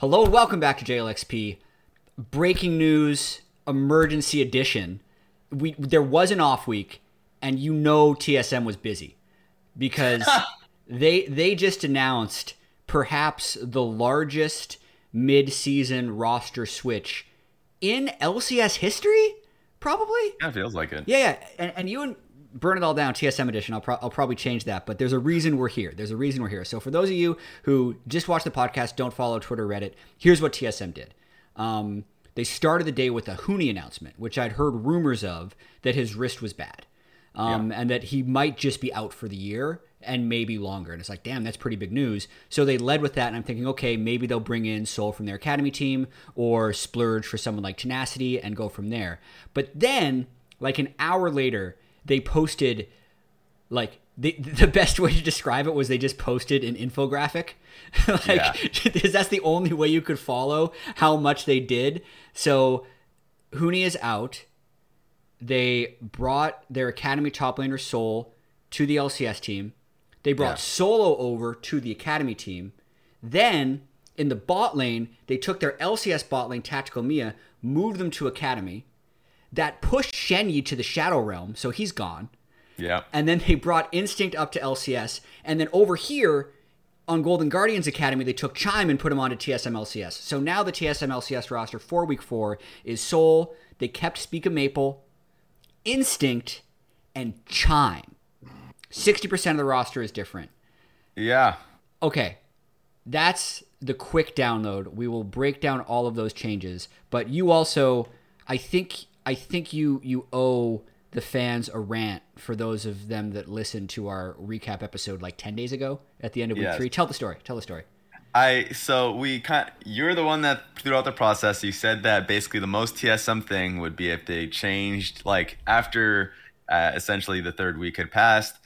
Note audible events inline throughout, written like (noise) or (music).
Hello and welcome back to JLXP. Breaking news, emergency edition. We there was an off week, and you know TSM was busy because (laughs) they they just announced perhaps the largest mid-season roster switch in LCS history. Probably. Yeah, it feels like it. Yeah, yeah. And, and you and burn it all down TSM edition. I'll, pro- I'll probably change that, but there's a reason we're here. There's a reason we're here. So for those of you who just watch the podcast, don't follow Twitter, Reddit, here's what TSM did. Um, they started the day with a Huni announcement, which I'd heard rumors of that his wrist was bad, um, and that he might just be out for the year and maybe longer. And it's like, damn, that's pretty big news. So they led with that, and I'm thinking, okay, maybe they'll bring in Soul from their academy team or splurge for someone like Tenacity and go from there. But then, like an hour later, they posted like the (laughs) the best way to describe it was they just posted an infographic. (laughs) Like because (laughs) that's the only way you could follow how much they did. So Huni is out. They brought their academy top laner soul to the lcs team. They brought Yeah. solo over to the academy team. Then in the bot lane they took their lcs bot lane tactical mia moved them to academy that pushed Shenyi to the Shadow Realm, so he's gone. Yeah. And then they brought Instinct up to LCS, and then over here on Golden Guardians Academy, they took Chime and put him onto TSM LCS. So now the TSM LCS roster for Week Four is Soul. They kept Spica, Maple, Instinct, and Chime. Sixty percent of the roster is different. Yeah. Okay, that's the quick download. We will break down all of those changes, but you also, I think, I think you you owe the fans a rant for those of them that listened to our recap episode like ten days ago at the end of week Yes. three. Tell the story. Tell the story. I so we kind you're the one that throughout the process you said that basically the most TSM thing would be if they changed like after uh, essentially the third week had passed,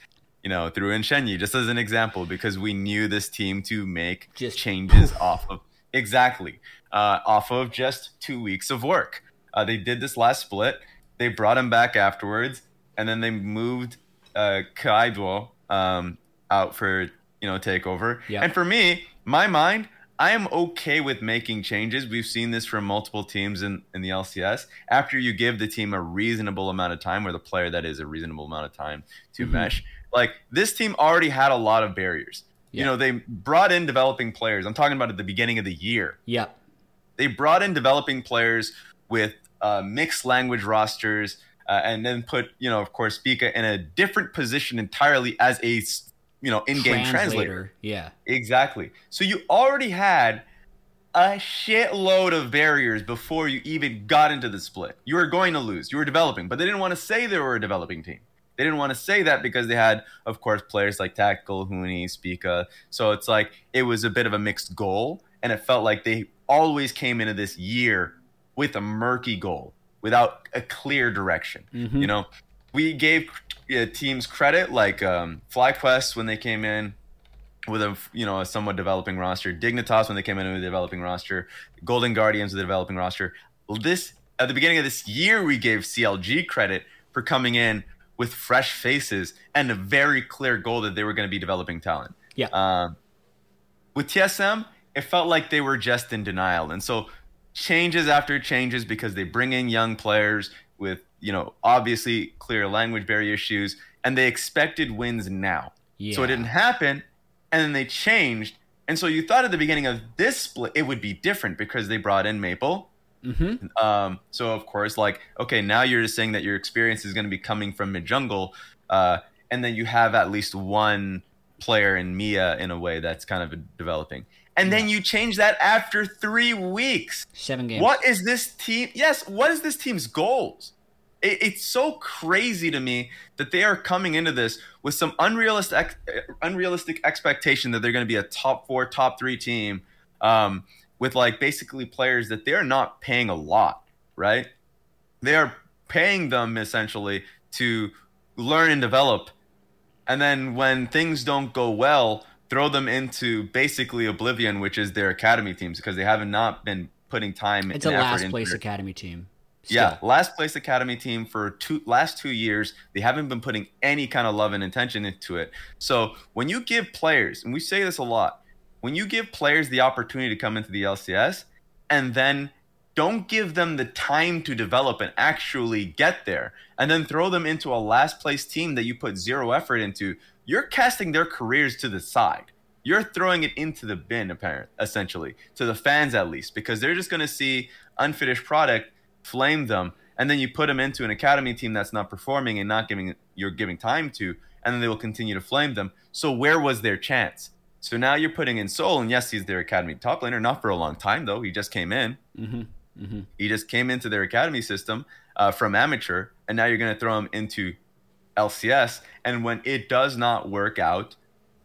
you know, through in Shenyi just as an example because we knew this team to make Just changes off of exactly uh, off of just two weeks of work. Uh, they did this last split. They brought him back afterwards, and then they moved uh, Kaido um, out for you know takeover. Yeah. And for me, my mind, I am okay with making changes. We've seen this from multiple teams in, in the LCS. After you give the team a reasonable amount of time, or the player that is a reasonable amount of time to Mhm. mesh, like this team already had a lot of barriers. Yeah. You know, they brought in developing players. I'm talking about at the beginning of the year Yep. they brought in developing players with uh, mixed language rosters uh, and then put you know of course Pika in a different position entirely as a you know in-game translator. Yeah. exactly so you already had a shitload of barriers before you even got into the split you were going to lose you were developing but they didn't want to say they were a developing team they didn't want to say that because they had of course players like Tackle, Huni, Spica. so it's like it was a bit of a mixed goal and it felt like they always came into this year with a murky goal without a clear direction Mhm. you know we gave uh, teams credit like um, FlyQuest when they came in with a you know a somewhat developing roster, Dignitas when they came in with a developing roster, Golden Guardians with a developing roster. This at the beginning of this year, we gave CLG credit for coming in with fresh faces and a very clear goal that they were going to be developing talent. Yeah. Um, with TSM, it felt like they were just in denial, and so changes after changes because they bring in young players with you know obviously clear language barrier issues, and they expected wins now. Yeah. So it didn't happen, and then they changed. And so you thought at the beginning of this split it would be different because they brought in Maple. Mm-hmm. Um, so of course, like okay, now you're just saying that your experience is going to be coming from mid jungle, uh, and then you have at least one player in Mia in a way that's kind of developing. And then you change that after three weeks. Seven games. What is this team? Yes, what is this team's goals? It, it's so crazy to me that they are coming into this with some unrealistic, unrealistic expectation that they're going to be a top four, top three team, um, with like basically players that they're not paying a lot, right? They are paying them essentially to learn and develop, and then when things don't go well, throw them into basically oblivion, which is their academy teams because they have not been putting time. Into it. It's a last place their- academy team. yeah, last place academy team for two last two years. They haven't been putting any kind of love and intention into it. So when you give players, and we say this a lot, when you give players the opportunity to come into the LCS and then don't give them the time to develop and actually get there and then throw them into a last place team that you put zero effort into, you're casting their careers to the side. You're throwing it into the bin, apparent, essentially, to the fans at least, because they're just going to see unfinished product, flame them, and then you put them into an academy team that's not performing and not giving you're giving time to, and then they will continue to flame them. So where was their chance? So now you're putting in Soul, and yes, he's their academy top laner, not for a long time though. He just came in. Mm-hmm. Mm-hmm. He just came into their academy system uh, from amateur, and now you're going to throw him into LCS. And when it does not work out,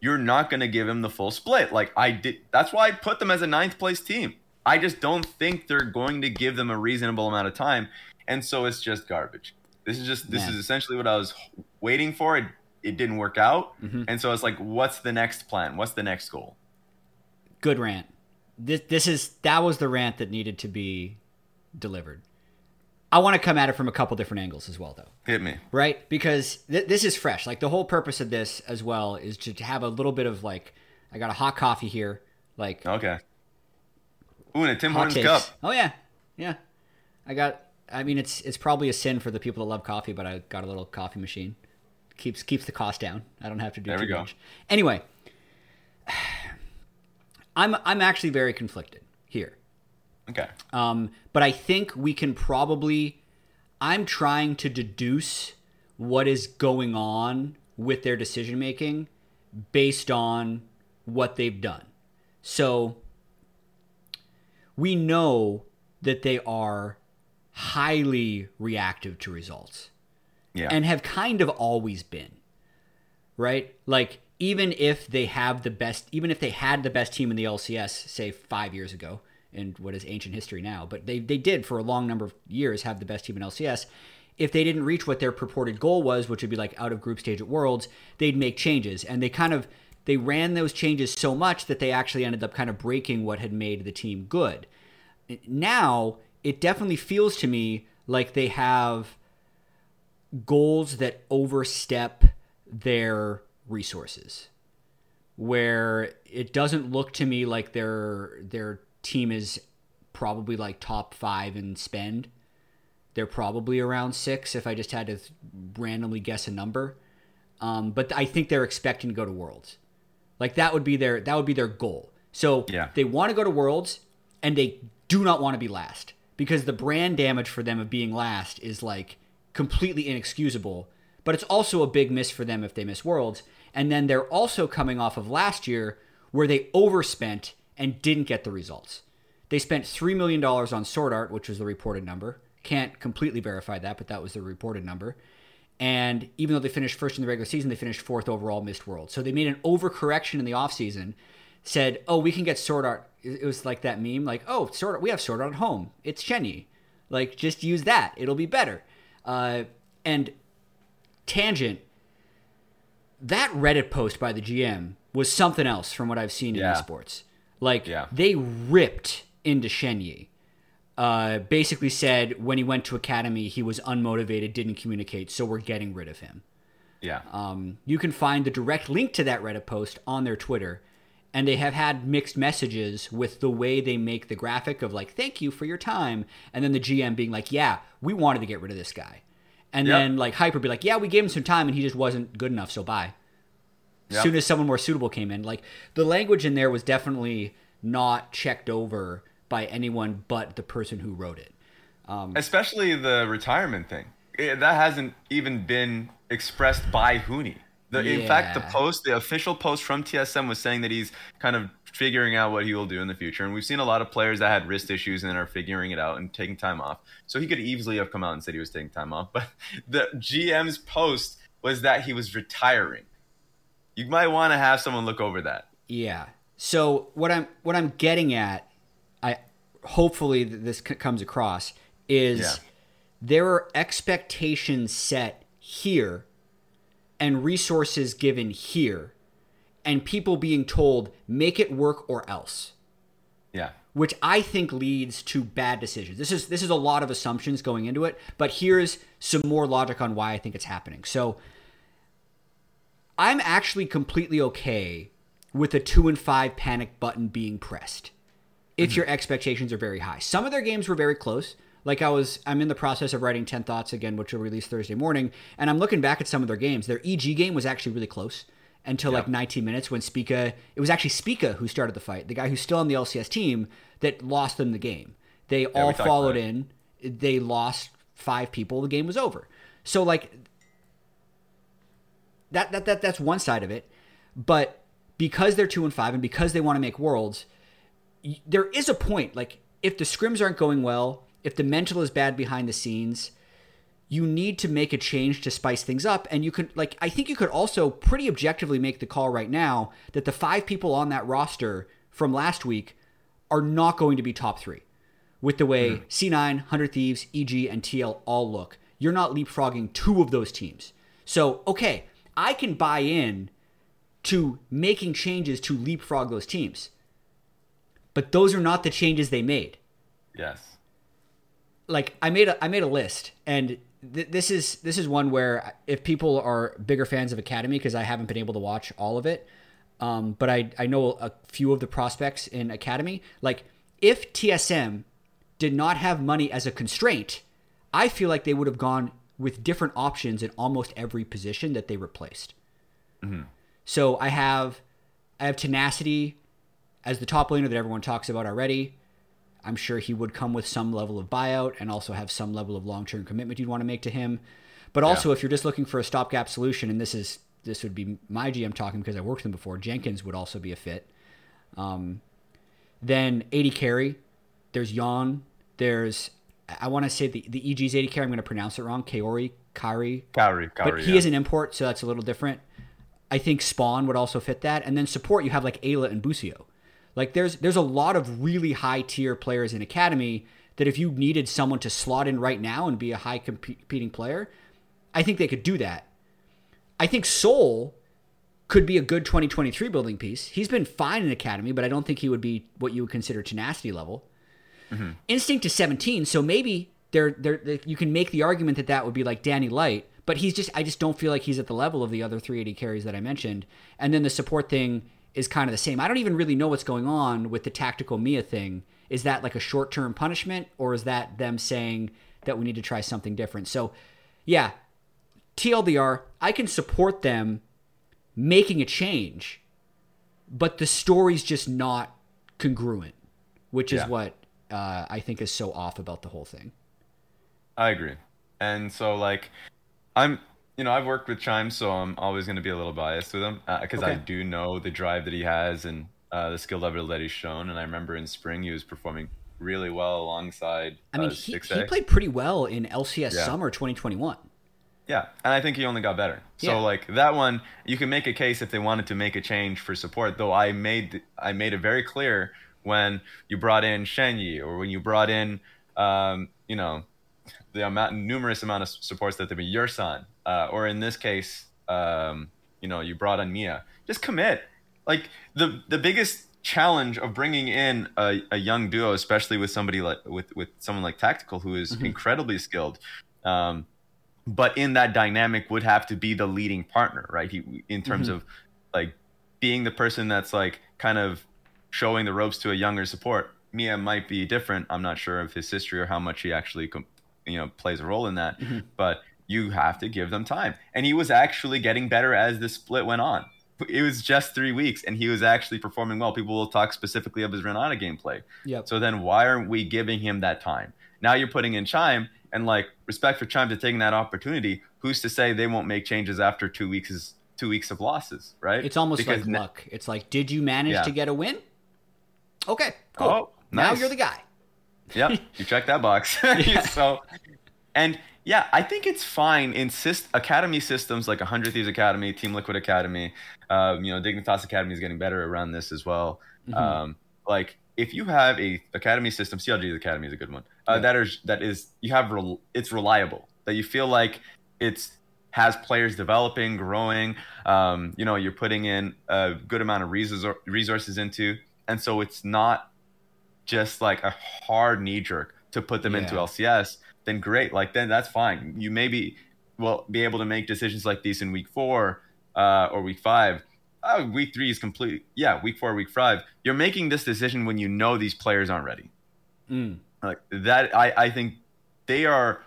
you're not going to give him the full split. Like I did. That's why I put them as a ninth place team. I just don't think they're going to give them a reasonable amount of time, and so it's just garbage. This is just this Man. is essentially what I was waiting for. It it didn't work out, Mhm. and so it's like, what's the next plan? What's the next goal? Good rant. This this is that was the rant that needed to be delivered. I want to come at it from a couple different angles as well, though. Hit me. right? Because th- this is fresh. Like the whole purpose of this as well is to have a little bit of like, I got a hot coffee here, like Okay. Ooh, and a Tim Hortons cup. Oh yeah, yeah. I got. I mean, it's it's probably a sin for the people that love coffee, but I got a little coffee machine. keeps keeps the cost down. I don't have to do There too we go. much. Anyway, (sighs) I'm I'm actually very conflicted here. Okay. Um, but I think we can probably. I'm trying to deduce what is going on with their decision making based on what they've done. So we know that they are highly reactive to results Yeah. and have kind of always been right like even if they have the best even if they had the best team in the lcs say five years ago in what is ancient history now but they, they did for a long number of years have the best team in lcs if they didn't reach what their purported goal was which would be like out of group stage at worlds they'd make changes. And they kind of they ran those changes so much that they actually ended up kind of breaking what had made the team good. Now it definitely feels to me like they have goals that overstep their resources where it doesn't look to me like their their team is probably like top 5 in spend. They're probably around 6 if i just had to randomly guess a number. Um, but i think they're expecting to go to worlds. Like that would be their that would be their goal. So Yeah. they want to go to worlds and they do not want to be last because the brand damage for them of being last is like completely inexcusable. But it's also a big miss for them if they miss worlds. And then they're also coming off of last year where they overspent and didn't get the results they spent $3 million on sword art which was the reported number can't completely verify that but that was the reported number and even though they finished first in the regular season, they finished fourth overall, missed World. So they made an overcorrection in the offseason, said, oh, we can get Sword Art. It was like that meme, like, oh, Sword Art, we have Sword Art at home. It's Shenyi. Like, just use that. It'll be better. Uh, and tangent, that Reddit post by the GM was something else from what I've seen in Yeah. esports. Like, Yeah. they ripped into Shenyi uh, basically said when he went to academy he was unmotivated didn't communicate so we're getting rid of him Yeah. um, you can find the direct link to that reddit post on their twitter and they have had mixed messages with the way they make the graphic of like thank you for your time and then the gm being like yeah we wanted to get rid of this guy and Yep. then like hyper be like yeah we gave him some time and he just wasn't good enough so bye Yep. soon as someone more suitable came in. Like the language in there was definitely not checked over by anyone but the person who wrote it. Especially the retirement thing. Eh, that hasn't even been expressed by Huni. The, In fact, the post, the official post from TSM was saying that he's kind of figuring out what he will do in the future. And we've seen a lot of players that had wrist issues and are figuring it out and taking time off. So he could easily have come out and said he was taking time off. (laughs) But the GM's post was that he was retiring. You might want to have someone look over that. Yeah. So what I'm what I'm getting at, I hopefully this c- comes across is Yeah. there are expectations set here and resources given here and people being told make it work or else. Yeah. which I think leads to bad decisions. This is this is a lot of assumptions going into it, but here's some more logic on why I think it's happening. So I'm actually completely okay with a two and five panic button being pressed if your expectations are very high. Some of their games were very close. Like I was, I'm in the process of writing 10 Thoughts again, which will release Thursday morning. And I'm looking back at some of their games. Their EG game was actually really close until like 19 minutes when Spica, it was actually Spica who started the fight, the guy who's still on the LCS team that lost them the game. They all followed in. They lost five people. The game was over. So like that that that that's one side of it. But because they're two and five, and because they want to make worlds, there is a point. Like if the scrims aren't going well, if the mental is bad behind the scenes, you need to make a change to spice things up. And you could like I think you could also pretty objectively make the call right now that the five people on that roster from last week are not going to be top three with the way mm-hmm. C9, 100 Thieves, EG, and TL all look. You're not leapfrogging two of those teams. So, okay, I can buy in to making changes to leapfrog those teams. But those are not the changes they made. Yes. Like I made a I made a list and th- this is this is one where if people are bigger fans of Academy because I haven't been able to watch all of it, um, but I I know a few of the prospects in Academy. Like if TSM did not have money as a constraint, I feel like they would have gone with different options in almost every position that they replaced. So I have I have tenacity as the top laner that everyone talks about already. I'm sure he would come with some level of buyout and also have some level of long-term commitment you'd want to make to him. But also, if you're just looking for a stopgap solution, and this is this would be my GM talking because I worked with him before. Jenkins would also be a fit. Um, then AD carry. There's Yeon. There's I want to say the the EG's AD carry. I'm going to pronounce it wrong. Kaori, Kari, Kaori, Kaori. but he yeah. is an import, so that's a little different. I think Spawn would also fit that, and then support you have like Ayla and Busio. Like there's there's a lot of really high tier players in Academy that if you needed someone to slot in right now and be a high competing player, I think they could do that. I think Soul could be a good 2023 building piece. He's been fine in Academy, but I don't think he would be what you would consider tenacity level. Mm-hmm. Instinct is 17, so maybe there there you can make the argument that that would be like Danny Light, but he's just I just don't feel like he's at the level of the other three AD carries that I mentioned. And then the support thing is kind of the same. I don't even really know what's going on with the tactical Mia thing. Is that like a short-term punishment or is that them saying that we need to try something different? So, yeah, TLDR, I can support them making a change, but the story's just not congruent, which is Yeah. what uh, I think is so off about the whole thing. I agree. And so like I'm you know, I've worked with Chime, so I'm always going to be a little biased with him because I Okay. do know the drive that he has and uh, the skill level that he's shown. And I remember in spring he was performing really well alongside. I mean, uh, he, he played pretty well in LCS Yeah. Summer 2021. Yeah, and I think he only got better. So Yeah. like that one, you can make a case if they wanted to make a change for support. Though I made I made it very clear when you brought in Shenyi or when you brought in, um, you know, the amount numerous amount of supports that there be your son, uh, or in this case, um, you know, you brought in Mia. Just commit. Like the the biggest challenge of bringing in a, a young duo, especially with somebody like with with someone like Tactical, who is incredibly skilled. Um, but in that dynamic would have to be the leading partner right he in terms of like being the person that's like kind of showing the ropes to a younger support mia might be different i'm not sure of his history or how much he actually you know plays a role in that mm-hmm. but you have to give them time and he was actually getting better as the split went on it was just three weeks and he was actually performing well people will talk specifically of his renata gameplay Yep. so then why aren't we giving him that time? Now you're putting in Chime and like respect for Chime to taking that opportunity. Who's to say they won't make changes after two weeks is two weeks of losses, right? It's almost Because like luck. It's like, did you manage Yeah. to get a win? Okay, cool. Oh, Now you're the guy. Yep, you check that box. (laughs) (laughs) so, and yeah, I think it's fine in syst- academy systems like 100 Thieves Academy, Team Liquid Academy. Um, you know, Dignitas Academy is getting better around this as well. Um, like if you have a academy system, CLG Academy is a good one. Uh, Yeah. That is that is you have it's reliable. That you feel like it's has players developing, growing. Um, you know, you're putting in a good amount of resources into, and so it's not just like a hard knee jerk to put them into LCS, then great. Like then that's fine. You maybe will be able to make decisions like these in week four uh, or week five. oh, week three is complete. Yeah, week four, week five. You're making this decision when you know these players aren't ready. Mm. Like that, I, I think they are.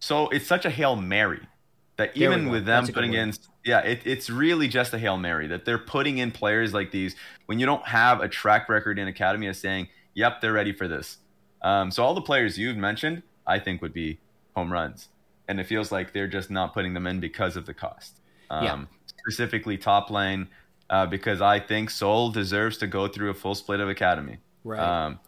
So it's such a hail mary that even with them That's a good putting in, yeah, it, it's really just a hail mary that they're putting in players like these when you don't have a track record in academy of saying, yep, they're ready for this. Um, so all the players you've mentioned, I think would be home runs, and it feels like they're just not putting them in because of the cost. Um, Yeah. Specifically, top lane, uh, because I think Soul deserves to go through a full split of academy Right. um,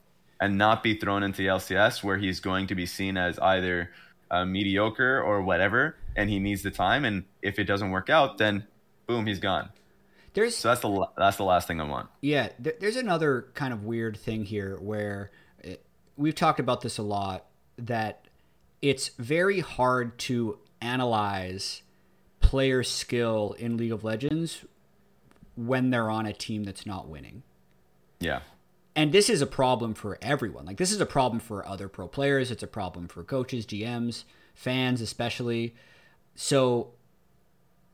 and not be thrown into the LCS where he's going to be seen as either uh, mediocre or whatever, and he needs the time. And if it doesn't work out, then boom, he's gone. There's So that's the that's the last thing I want. Yeah, th- there's another kind of weird thing here where it, we've talked about this a lot that it's very hard to analyze player skill in League of Legends when they're on a team that's not winning. Yeah, And this is a problem for everyone. Like this is a problem for other pro players, it's a problem for coaches, GMs, fans especially. So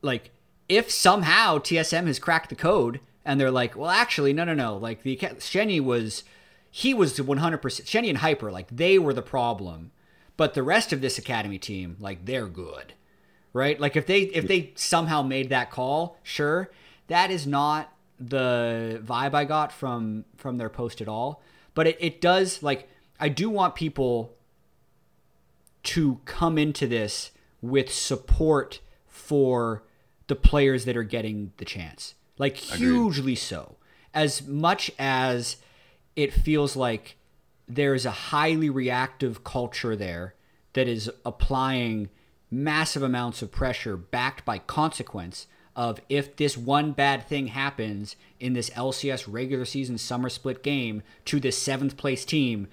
like if somehow TSM has cracked the code and they're like, well, actually, no, no, no. Like the Shenny was, he was 100%. Shenny and Hyper, like they were the problem, but the rest of this academy team, like they're good, right? Like if they if they somehow made that call, sure, that is not the vibe I got from from their post at all. But it, it does like I do want people to come into this with support for the players that are getting the chance. Like hugely so. As much as it feels like there's a highly reactive culture there that is applying massive amounts of pressure backed by consequence of if this one bad thing happens in this LCS regular season summer split game to this seventh place team,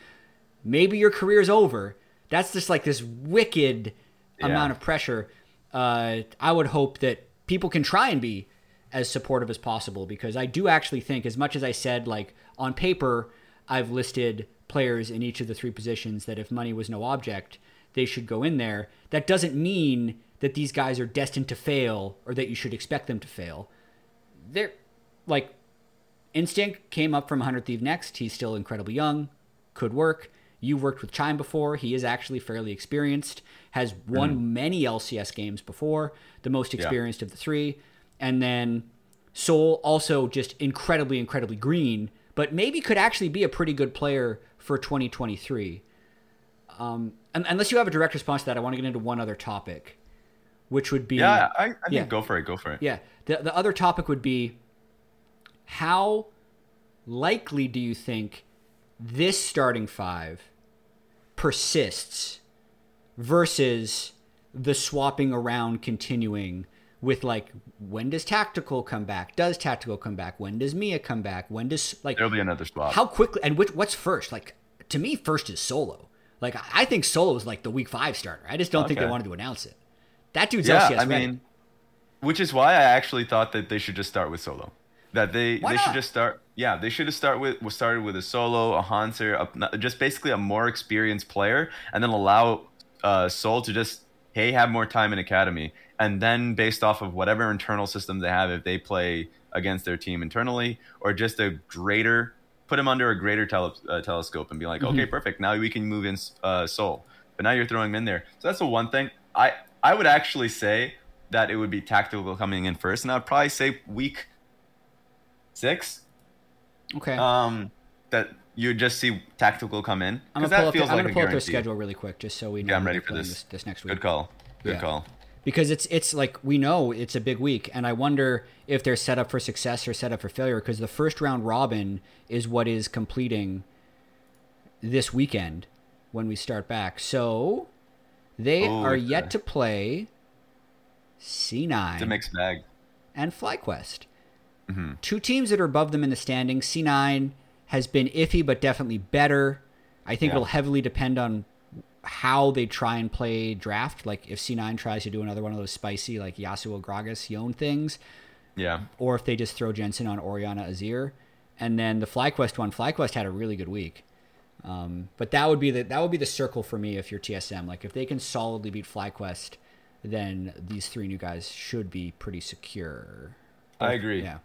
maybe your career's over. That's just like this wicked Yeah. amount of pressure. Uh, I would hope that people can try and be as supportive as possible because I do actually think, as much as I said, like on paper, I've listed players in each of the three positions that if money was no object, they should go in there. That doesn't mean that these guys are destined to fail or that you should expect them to fail. They're like Instinct came up from 100 Thief next. He's still incredibly young, could work. You've worked with Chime before. He is actually fairly experienced, has won many LCS games before, the most experienced of the three. And then Soul, also just incredibly, incredibly green, but maybe could actually be a pretty good player for 2023. Um, un- unless you have a direct response to that, I want to get into one other topic, which would be yeah, I, I Yeah. go for it, go for it. yeah. The the other topic would be how likely do you think this starting five persists versus the swapping around continuing with like when does tactical come back? Does tactical come back? When does Mia come back? When does like There'll be another swap. how quickly and which what's first? Like to me, first is solo. Like I think solo is like the week five starter. I just don't think they wanted to announce it. That dude's yeah, LCS I ready. mean, which is why I actually thought that they should just start with solo. That they Why they not? should just start. Yeah, they should have start with started with a solo, a Hauntzer, a, just basically a more experienced player, and then allow uh, Soul to just hey have more time in academy, and then based off of whatever internal system they have, if they play against their team internally or just a greater put him under a greater tele, uh, telescope and be like, Mm-hmm. okay, perfect. Now we can move in uh, Soul, but now you're throwing him in there. So that's the one thing. I I would actually say that it would be tactical coming in first, and I'd probably say week six. okay. Um, that you just see tactical come in I'm because gonna pull that up, feels I'm like gonna a pull up their schedule really quick, just so we know. Yeah, I'm ready for playing this. this next week. Good call. Good Yeah. call. Because it's it's like we know it's a big week, and I wonder if they're set up for success or set up for failure. Because the first round robin is what is completing this weekend when we start back. So they Oh, are okay. yet to play C9 It's a mixed bag. and FlyQuest. Mm-hmm. Two teams that are above them in the standings. C9 has been iffy, but definitely better. I think Yeah. it'll heavily depend on how they try and play draft. Like if C9 tries to do another one of those spicy, like Yasuo Gragas, Yone things, Yeah. or if they just throw Jensen on Orianna Azir. And then the FlyQuest one, FlyQuest had a really good week. Um, but that would be the that would be the circle for me if you're TSM. Like if they can solidly beat FlyQuest, then these three new guys should be pretty secure. I agree. Yeah.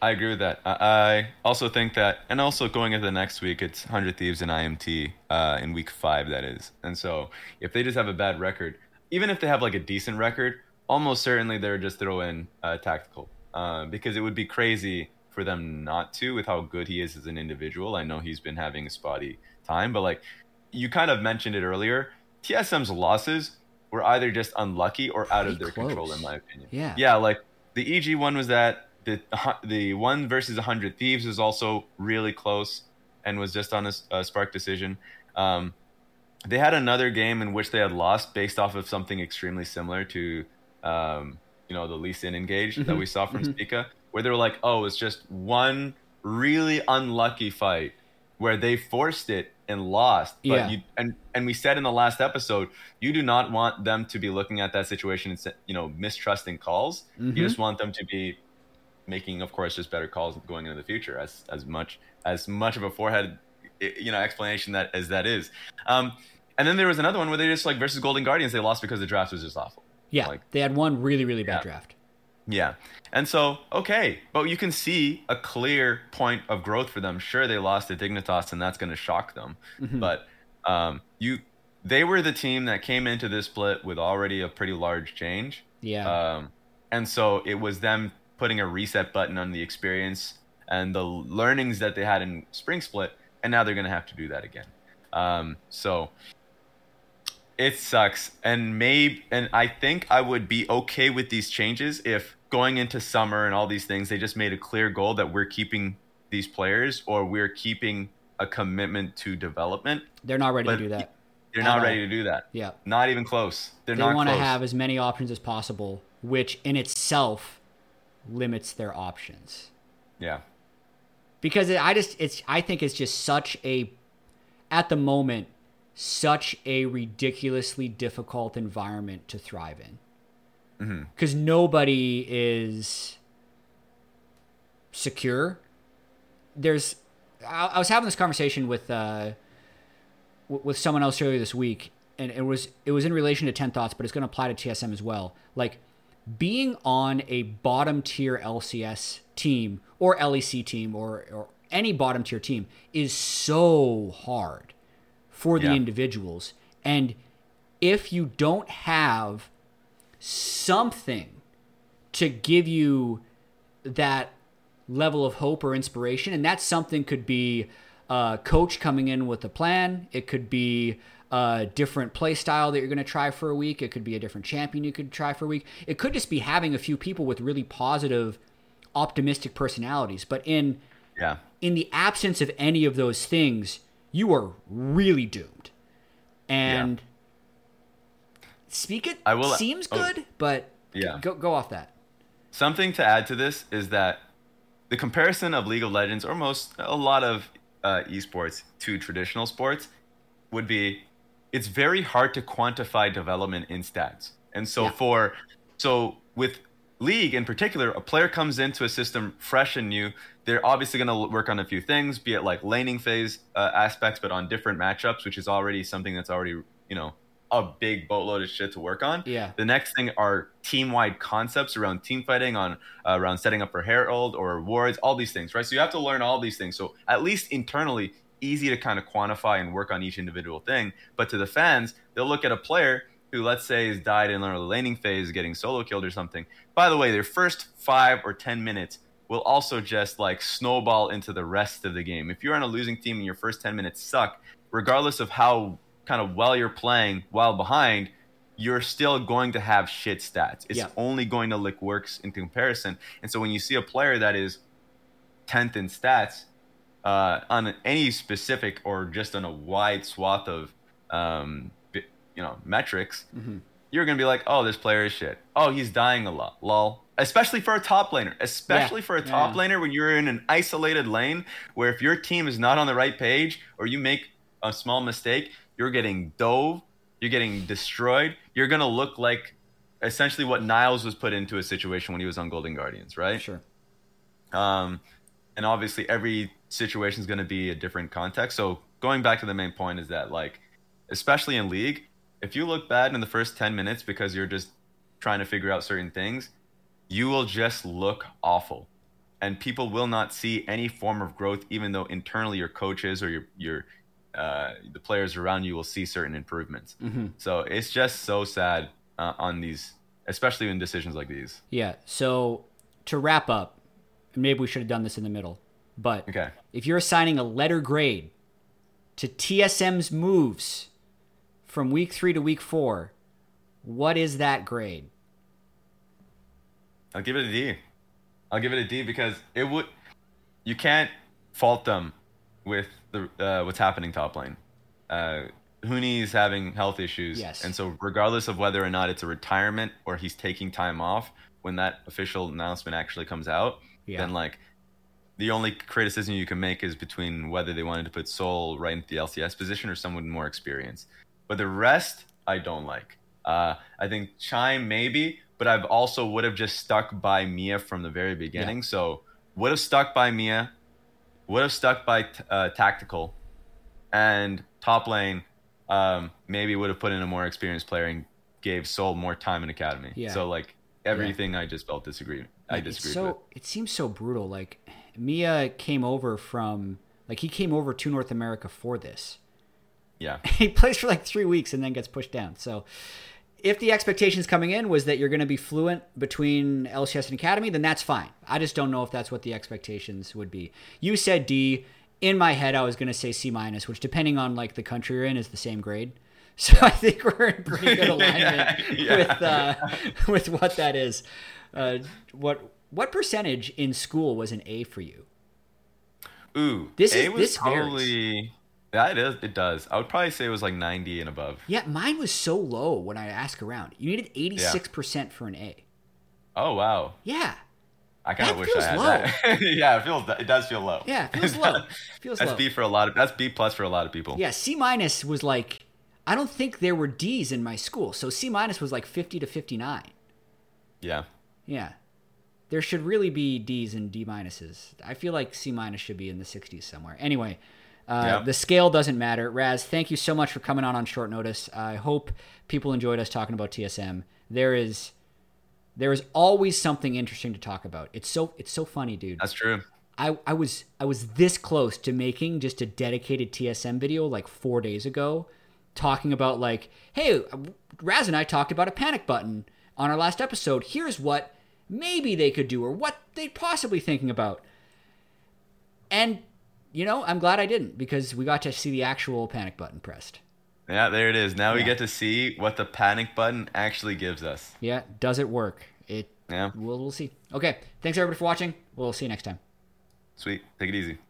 I agree with that. I, I also think that, and also going into the next week, it's 100 Thieves and IMT uh, in week five, that is. And so if they just have a bad record, even if they have like a decent record, almost certainly they're just throw in uh, tactical uh, because it would be crazy for them not to with how good he is as an individual. I know he's been having a spotty time, but like you kind of mentioned it earlier, TSM's losses were either just unlucky or out Pretty of their close. control, in my opinion. Yeah. Yeah, like the EG one was that the the one versus 100 Thieves was also really close and was just on a, a spark decision. Um, they had another game in which they had lost based off of something extremely similar to, um, you know, the Lee Sin engage that Mhm, we saw from mhm. Spica, where they were like, oh, it's just one really unlucky fight where they forced it and lost. But Yeah. you and and we said in the last episode, you do not want them to be looking at that situation and you know mistrusting calls. Mhm. You just want them to be making, of course, just better calls going into the future. As as much as much of a forehead, you know, explanation that as that is. Um, and then there was another one where they just like versus Golden Guardians, they lost because the draft was just awful. Yeah, Like- they had one really, really bad Yeah. draft. Yeah. And so, okay, but you can see a clear point of growth for them. Sure, they lost to Dignitas, and that's going to shock them. Mhm. But um, you, they were the team that came into this split with already a pretty large change. Yeah, Um, and so it was them putting a reset button on the experience and the learnings that they had in spring split, and now they're going to have to do that again. Um, so it sucks, and maybe, and I think I would be okay with these changes if going into summer and all these things, they just made a clear goal that we're keeping these players or we're keeping a commitment to development. they're not ready but to do that. They're not all. ready to do that. Yeah, Not even close. They're they want to have as many options as possible, which in itself limits their options. yeah. because it, I just it's I think it's just such a at the moment such a ridiculously difficult environment to thrive in hmm because nobody is secure. There's I, I was having this conversation with uh w- with someone else earlier this week, and it was it was in relation to Ten Thoughts, but it's going to apply to TSM as well. Like being on a bottom tier LCS team or LEC team or or any bottom tier team is so hard for the Yeah. individuals, and if you don't have something to give you that level of hope or inspiration. And that something could be a coach coming in with a plan. It could be a different play style that you're going to try for a week. It could be a different champion you could try for a week. It could just be having a few people with really positive optimistic personalities. But in Yeah. in the absence of any of those things you are really doomed. And speak it I will- seems oh. good but Yeah. go, go off that Something to add to this is that the comparison of League of Legends, or most, a lot of uh, esports to traditional sports, would be it's very hard to quantify development in stats. And so, Yeah. for, so with League in particular, a player comes into a system fresh and new. They're obviously going to work on a few things, be it like laning phase uh, aspects, but on different matchups, which is already something that's already, you know, a big boatload of shit to work on. Yeah. The next thing are team-wide concepts around team fighting, on uh, around setting up for herald or wards, all these things, right? So you have to learn all these things. So at least internally, easy to kind of quantify and work on each individual thing. But to the fans, they'll look at a player who, let's say, has died in the laning phase, getting solo killed or something. By the way, their first five or ten minutes will also just like snowball into the rest of the game. If you're on a losing team and your first ten minutes suck, regardless of how kind of while you're playing while behind, you're still going to have shit stats. It's Yeah. only going to look works in comparison. And so when you see a player that is 10th in stats uh, on any specific or just on a wide swath of um, you know metrics, Mhm. you're gonna be like, oh, this player is shit. Oh, he's dying a lot. Lol. Especially for a top laner. Especially Yeah. for a top Yeah. laner when you're in an isolated lane where if your team is not on the right page or you make a small mistake, you're getting dove, you're getting destroyed. You're gonna look like essentially what Niles was put into a situation when he was on Golden Guardians, right? Sure. Um, and obviously, every situation is going to be a different context. So, going back to the main point is that, like, especially in League, if you look bad in the first 10 minutes because you're just trying to figure out certain things, you will just look awful. and people will not see any form of growth, even though internally your coaches or your your uh, the players around you will see certain improvements. Mm-hmm. So it's just so sad uh, on these, especially in decisions like these. Yeah. So to wrap up, maybe we should have done this in the middle, but Okay. if you're assigning a letter grade to TSM's moves from week three to week four, what is that grade? I'll give it a D. I'll give it a D because it would. You can't fault them with the uh, what's happening top lane. Uh, Huni's having health issues, Yes. and so regardless of whether or not it's a retirement or he's taking time off, when that official announcement actually comes out, Yeah. then like the only criticism you can make is between whether they wanted to put Soul right in the LCS position or someone more experienced. But the rest, I don't like. Uh, I think Chime maybe, but I've also would have just stuck by Mia from the very beginning. So would have stuck by Mia, would have stuck by t- uh, Tactical, and top lane um, maybe would have put in a more experienced player and gave Soul more time in academy. Yeah. So like everything, I just felt disagree. I It's disagreed so with. it seems so brutal. Like Mia came over from like he came over to North America for this. Yeah. (laughs) he plays for like three weeks and then gets pushed down. So if the expectations coming in was that you're going to be fluent between LCS and Academy, then that's fine. I just don't know if that's what the expectations would be. You said D. In my head, I was going to say C minus, which depending on like the country you're in is the same grade. (laughs) So I think we're in pretty good (laughs) alignment Yeah. with uh, (laughs) with what that is. Uh, what what percentage in school was an A for you? Ooh, This A is- was this varies. Yeah, it is. It does. I would probably say it was like ninety and above. Yeah, mine was so low when I asked around. You needed 86% for an A. Oh wow, Yeah. I kind of wish I had low. that. (laughs) yeah, it feels. It does feel low. Yeah, it feels (laughs) low. Feels that's low. B for a lot of. That's B plus for a lot of people. Yeah, C minus was like I don't think there were D's in my school. So C minus was like 50 to 59. Yeah. Yeah. There should really be D's and D minuses. I feel like C minus should be in the 60s somewhere. Anyway, uh, Yeah. the scale doesn't matter. Raz, thank you so much for coming on on short notice. I hope people enjoyed us talking about TSM. There is there is always something interesting to talk about. It's so it's so funny, dude. That's true. I, I was I was this close to making just a dedicated TSM video like four days ago, talking about like, hey, Raz and I talked about a panic button on our last episode. Here's what maybe they could do or what they'd possibly thinking about. And you know, I'm glad I didn't because we got to see the actual panic button pressed. Yeah, there it is. Now we get to see what the panic button actually gives us. Yeah, does it work? It Yeah. we'll, we'll see. Okay, thanks everybody for watching. We'll see you next time. Sweet. Take it easy.